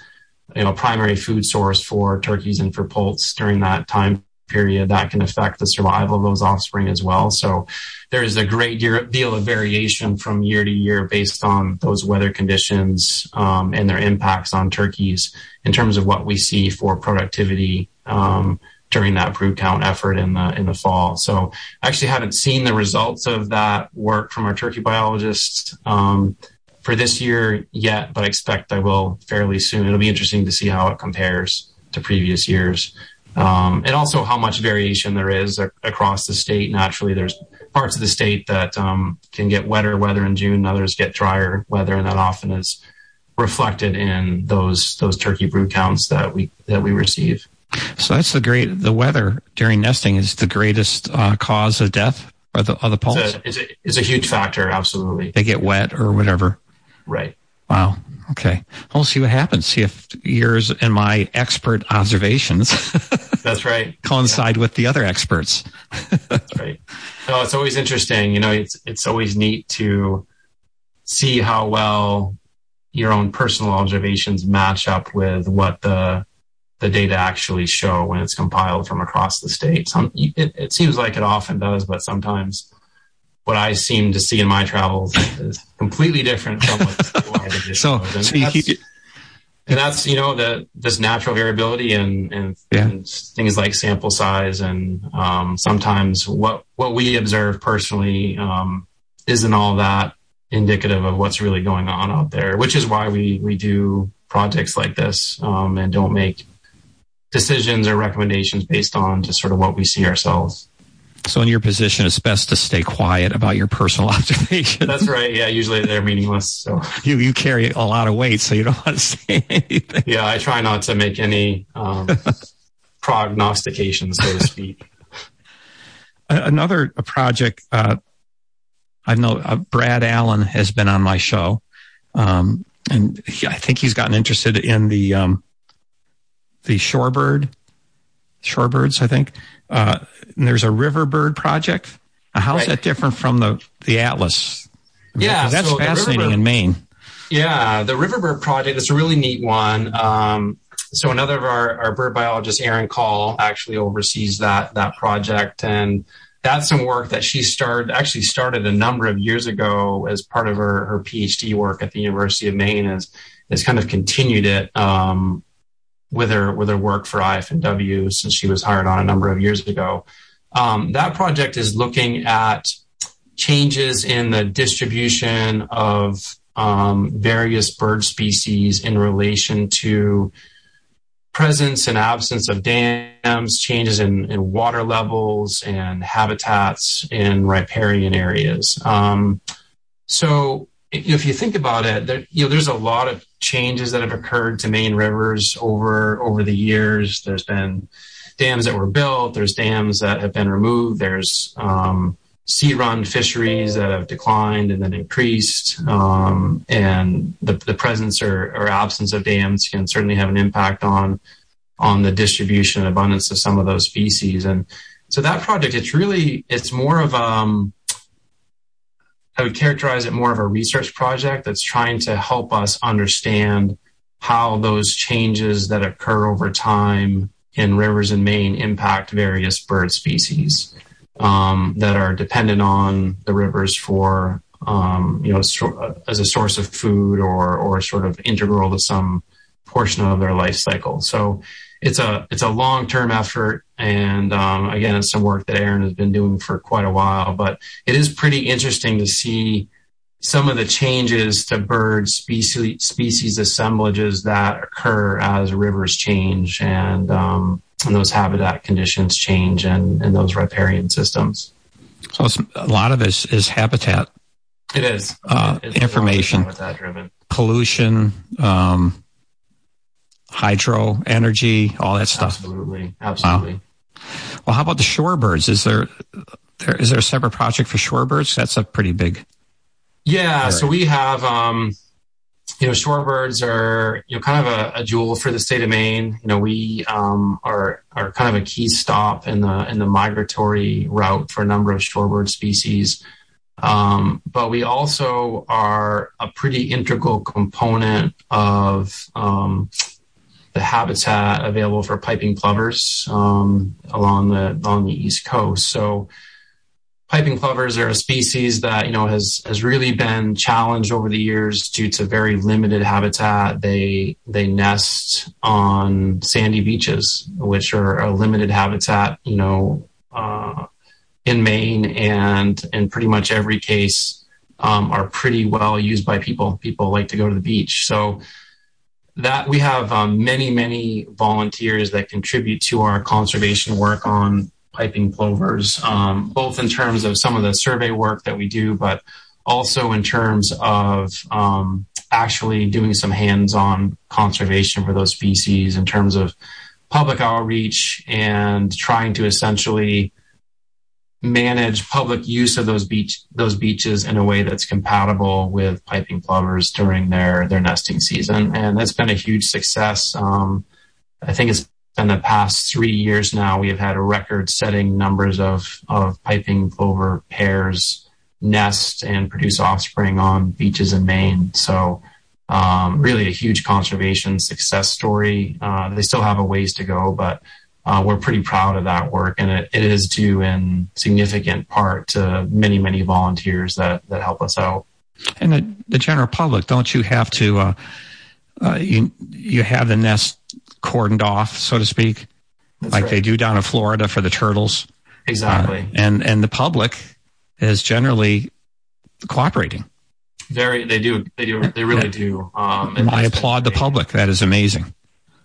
you know a primary food source for turkeys and for poults during that time period that can affect the survival of those offspring as well. So there is a great deal of variation from year to year based on those weather conditions um, and their impacts on turkeys in terms of what we see for productivity um, during that brood count effort in the in the fall. So I actually haven't seen the results of that work from our turkey biologists um, for this year yet, but I expect I will fairly soon. It'll be interesting to see how it compares to previous years. Um, and also how much variation there is across the state. Naturally, there's parts of the state that um, can get wetter weather in June, others get drier weather, and that often is reflected in those those turkey brood counts that we that we receive. So that's the great. The weather during nesting is the greatest uh, cause of death or the of the poults. It's a, it's, a, it's a huge factor. Absolutely, they get wet or whatever. Right. Wow. Okay. We'll see what happens. See if yours and my expert observations. That's right. coincide yeah. with the other experts. That's right. No, it's always interesting. You know, it's it's always neat to see how well your own personal observations match up with what the the data actually show when it's compiled from across the state. Some, um, it, it seems like it often does, but sometimes what I seem to see in my travels is completely different from what so, and, so that's, and that's you know the this natural variability and and, yeah. and things like sample size and um, sometimes what what we observe personally um, isn't all that indicative of what's really going on out there, which is why we we do projects like this um, and don't make decisions or recommendations based on just sort of what we see ourselves. So, in your position, it's best to stay quiet about your personal observations. That's right. Yeah, usually they're meaningless. So you you carry a lot of weight, so you don't want to say anything. Yeah, I try not to make any um, prognostications, so to speak. Another project uh, I know uh, Brad Allen has been on my show, um, and he, I think he's gotten interested in the um, the shorebird, shorebirds. I think uh, there's a river bird project. How's right. that different from the the atlas? Yeah, that's so fascinating in Maine. Yeah, the Riverbird project is a really neat one. Um, so another of our, our bird biologists, Erin Call, actually oversees that that project, and that's some work that she started actually started a number of years ago as part of her, her PhD work at the University of Maine. Has has kind of continued it um, with her with her work for IF&W since she was hired on a number of years ago. Um, that project is looking at changes in the distribution of um, various bird species in relation to presence and absence of dams, changes in, in water levels and habitats in riparian areas. Um, so if you think about it, there, you know, there's a lot of changes that have occurred to Maine rivers over over the years. There's been dams that were built. There's dams that have been removed. There's um, sea run fisheries that have declined and then increased. Um, and the, the presence or, or, absence of dams can certainly have an impact on on the distribution and abundance of some of those species. And so that project, it's really it's more of um, I would characterize it more of a research project that's trying to help us understand how those changes that occur over time in rivers in Maine impact various bird species um, that are dependent on the rivers for, um, you know, so, as a source of food or or sort of integral to some portion of their life cycle. So it's a it's a long term effort, and um, again, it's some work that Erin has been doing for quite a while. But it is pretty interesting to see some of the changes to bird species species assemblages that occur as rivers change and um, and those habitat conditions change and, and those riparian systems. So a lot of this is habitat. It is uh, information, pollution, um, hydro energy, all that stuff. Absolutely, absolutely. Wow. Well, how about the shorebirds? Is there, there is there a separate project for shorebirds? That's a pretty big. Yeah, area. so we have, um, you know, shorebirds are you know kind of a, a, jewel for the state of Maine. You know, we um, are are kind of a key stop in the in the migratory route for a number of shorebird species. Um, but we also are a pretty integral component of um, the habitat available for piping plovers um, along the along the east coast. So piping plovers are a species that you know has has really been challenged over the years due to very limited habitat. They they nest on sandy beaches, which are a limited habitat. You know. Uh, in Maine, and in pretty much every case, um, are pretty well used by people. People like to go to the beach, so that we have um, many, many volunteers that contribute to our conservation work on piping plovers, um, both in terms of some of the survey work that we do, but also in terms of um, actually doing some hands-on conservation for those species in terms of public outreach and trying to essentially manage public use of those beach those beaches in a way that's compatible with piping plovers during their their nesting season, and that's been a huge success. Um, I think it's been the past three years now. We have had a record-setting numbers of of piping plover pairs nest and produce offspring on beaches in Maine. So. Um, really, a huge conservation success story. Uh, they still have a ways to go, but uh, we're pretty proud of that work, and it, it is due in significant part to many, many volunteers that that help us out. And the, the general public, don't you have to? Uh, uh, you you have the nest cordoned off, so to speak, That's like right. they do down in Florida for the turtles. Exactly. Uh, and and the public is generally cooperating. Very, they do. They do. They really do. Um, I applaud the public. That is amazing.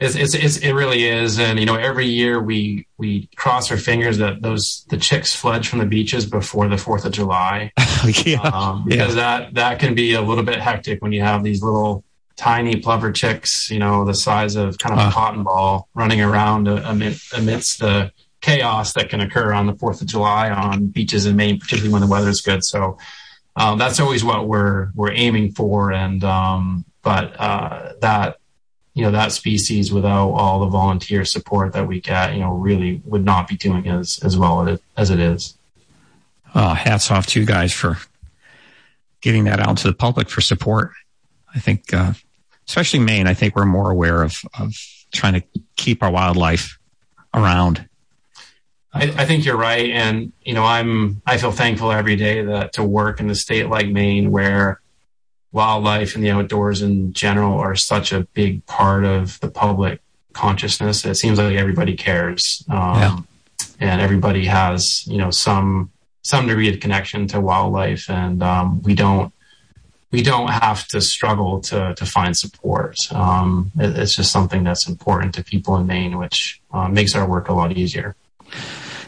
It's, it's, it's, it really is. And, you know, every year we, we cross our fingers that those, the chicks fled from the beaches before the 4th of July. yeah. Um, because yeah. that, that can be a little bit hectic when you have these little tiny plover chicks, you know, the size of kind of uh. a cotton ball running around amidst, amidst the chaos that can occur on the 4th of July on beaches in Maine, particularly when the weather is good. So, um, that's always what we're, we're aiming for. And, um, but, uh, that, you know that species without all the volunteer support that we get you know really would not be doing as as well as it is. Oh, hats off to you guys for getting that out to the public for support. I think uh, especially maine i think we're more aware of of trying to keep our wildlife around. I, I, think you're right. And you know i'm i feel thankful every day that to work in a state like maine where wildlife and the outdoors in general are such a big part of the public consciousness. It seems like everybody cares, um, yeah. and everybody has you know some some degree of connection to wildlife, and um, we don't we don't have to struggle to to find support. Um, it, it's just something that's important to people in Maine, which uh, makes our work a lot easier.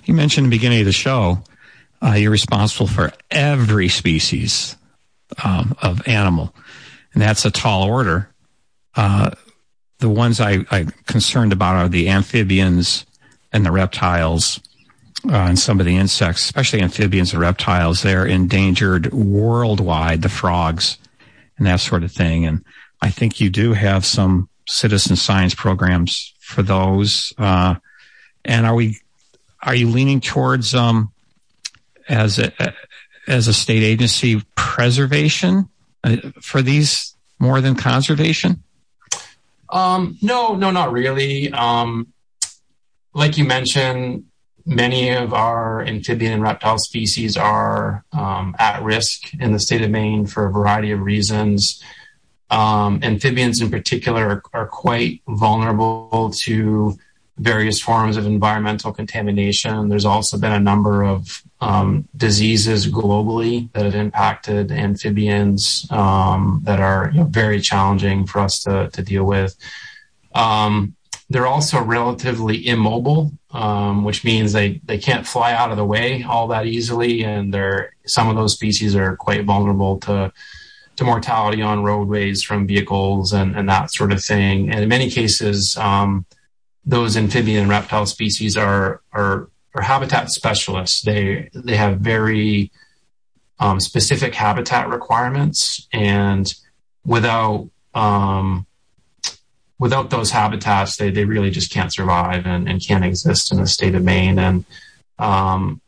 You mentioned in the beginning of the show. Uh, you're responsible for every species um, of animal, and that's a tall order. Uh, the ones I, I'm concerned about are the amphibians and the reptiles. Uh, and some of the insects, especially amphibians and reptiles, they're endangered worldwide, the frogs and that sort of thing. And I think you do have some citizen science programs for those. Uh, and are we, are you leaning towards, um, as a, as a state agency preservation uh, for these more than conservation? Um, no, no, not really. Um, like you mentioned, many of our amphibian and reptile species are um, at risk in the state of Maine for a variety of reasons. Um, amphibians, in particular, are, are, quite vulnerable to various forms of environmental contamination. There's also been a number of um, diseases globally that have impacted amphibians um, that are you know, very challenging for us to, to deal with. Um, they're also relatively immobile, um, which means they, they can't fly out of the way all that easily, and they're some of those species are quite vulnerable to to mortality on roadways from vehicles and, and that sort of thing. And in many cases, um, those amphibian and reptile species are are, are habitat specialists. They they have very um, specific habitat requirements, and without um, without those habitats, they they really just can't survive and, and can't exist in the state of Maine. And um,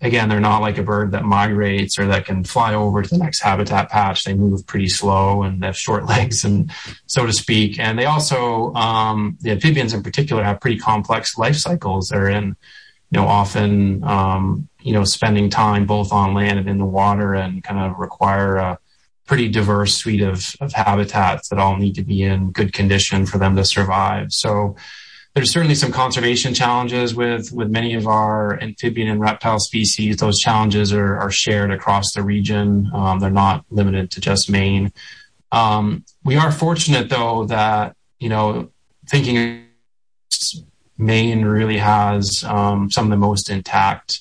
again, they're not like a bird that migrates or that can fly over to the next habitat patch. They move pretty slow and they have short legs, and so to speak. And they also, um, the amphibians in particular, have pretty complex life cycles. They're in, you know, often, um, you know, spending time both on land and in the water, and kind of require a pretty diverse suite of, of habitats that all need to be in good condition for them to survive. So there's certainly some conservation challenges with with many of our amphibian and reptile species. Those challenges are, are shared across the region. Um, they're not limited to just Maine. Um, we are fortunate though that you know, thinking Maine really has um, some of the most intact,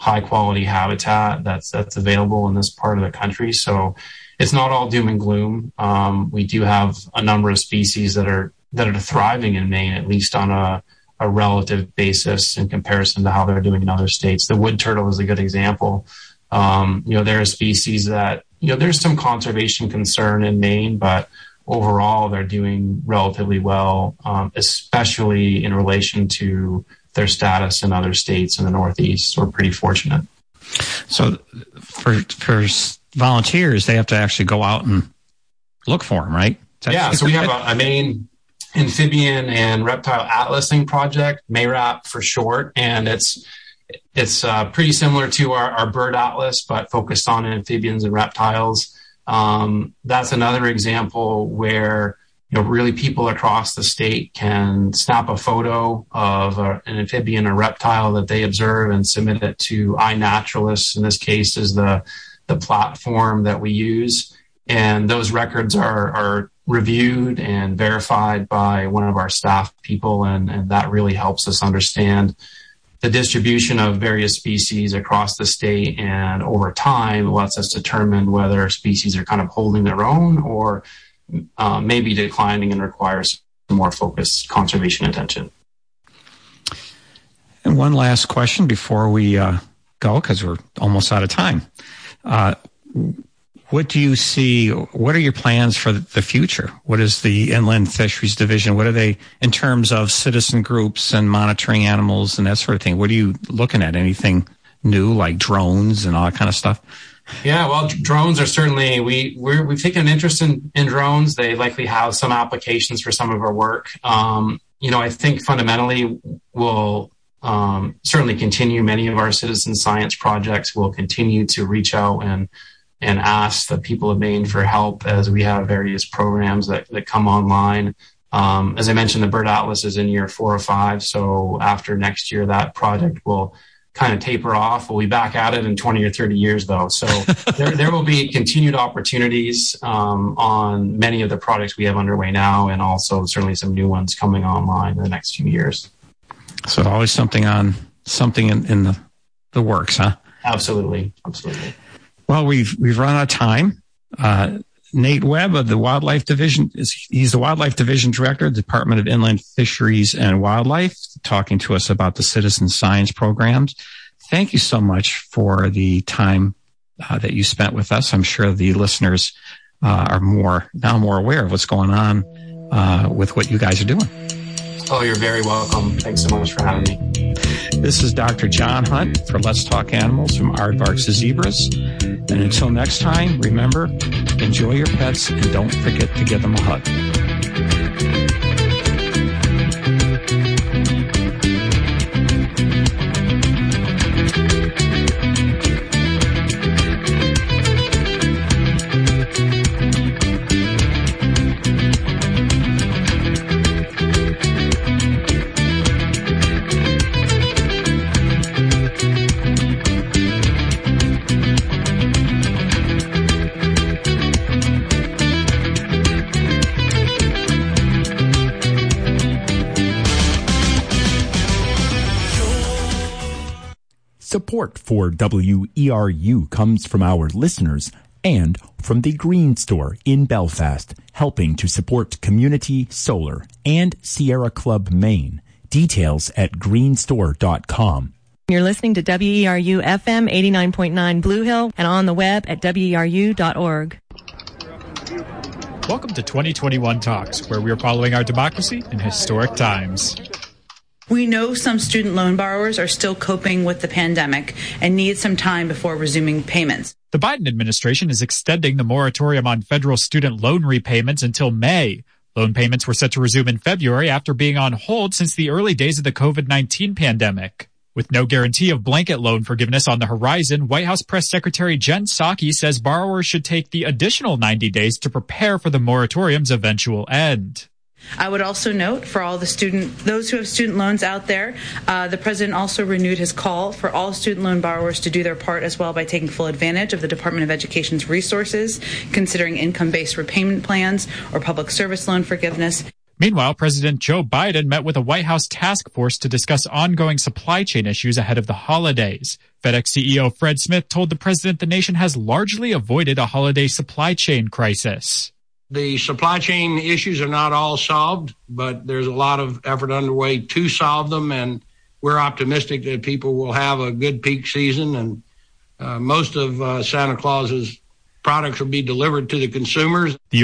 high quality habitat that's that's available in this part of the country. So it's not all doom and gloom. Um, we do have a number of species that are that are thriving in Maine, at least on a, a relative basis in comparison to how they're doing in other states. The wood turtle is a good example. Um, you know, there are species that you know there's some conservation concern in Maine, but overall they're doing relatively well, um, especially in relation to their status in other states in the Northeast. We're pretty fortunate. So, for for volunteers, they have to actually go out and look for them, right? Yeah. So we have a, a Maine amphibian and reptile atlasing project, MARAP for short, and it's it's uh, pretty similar to our, our bird atlas, but focused on amphibians and reptiles. Um, that's another example where you know really people across the state can snap a photo of a, an amphibian or reptile that they observe and submit it to iNaturalist. In this case, is the the platform that we use, and those records are are reviewed and verified by one of our staff people, and, and that really helps us understand the distribution of various species across the state and over time lets us determine whether species are kind of holding their own or uh, maybe declining and requires more focused conservation attention. And one last question before we uh, go, because we're almost out of time. Uh, what do you see? What are your plans for the future? What is the Inland Fisheries Division? What are they in terms of citizen groups and monitoring animals and that sort of thing? What are you looking at? Anything new like drones and all that kind of stuff? Yeah, well, drones are certainly we we have taken an interest in, in drones. They likely have some applications for some of our work. Um, you know, I think fundamentally we'll um, certainly continue many of our citizen science projects. We'll continue to reach out and and ask the people of Maine for help as we have various programs that, that come online. Um, as I mentioned, the Bird Atlas is in year four or five. So after next year, that project will kind of taper off. We'll be back at it in 20 or 30 years, though. So there, there will be continued opportunities um, on many of the projects we have underway now, and also certainly some new ones coming online in the next few years. So always something on something in, in the, the works, huh? Absolutely. Absolutely. Well, we've we've run out of time. Uh, Nate Webb of the Wildlife Division is he's the Wildlife Division Director, Department of Inland Fisheries and Wildlife, talking to us about the citizen science programs. Thank you so much for the time uh, that you spent with us. I'm sure the listeners uh, are more now more aware of what's going on uh, with what you guys are doing. Oh, you're very welcome. Thanks so much for having me. This is Dr. John Hunt for Let's Talk Animals from Aardvarks to Zebras. And until next time, remember, enjoy your pets and don't forget to give them a hug. Support for WERU comes from our listeners and from the Green Store in Belfast, helping to support community solar and Sierra Club Maine. Details at greenstore.com. You're listening to WERU FM 89.9 Blue Hill and on the web at weru.org. Welcome to 2021 Talks, where we are following our democracy in historic times. We know some student loan borrowers are still coping with the pandemic and need some time before resuming payments. The Biden administration is extending the moratorium on federal student loan repayments until May. Loan payments were set to resume in February after being on hold since the early days of the COVID 19 pandemic. With no guarantee of blanket loan forgiveness on the horizon, White House Press Secretary Jen Psaki says borrowers should take the additional 90 days to prepare for the moratorium's eventual end. I would also note for all the student, those who have student loans out there, uh, the president also renewed his call for all student loan borrowers to do their part as well by taking full advantage of the Department of Education's resources, considering income-based repayment plans or public service loan forgiveness. Meanwhile, President Joe Biden met with a White House task force to discuss ongoing supply chain issues ahead of the holidays. FedEx CEO Fred Smith told the president the nation has largely avoided a holiday supply chain crisis. The supply chain issues are not all solved, but there's a lot of effort underway to solve them, and we're optimistic that people will have a good peak season, and uh, most of uh, Santa Claus's products will be delivered to the consumers. The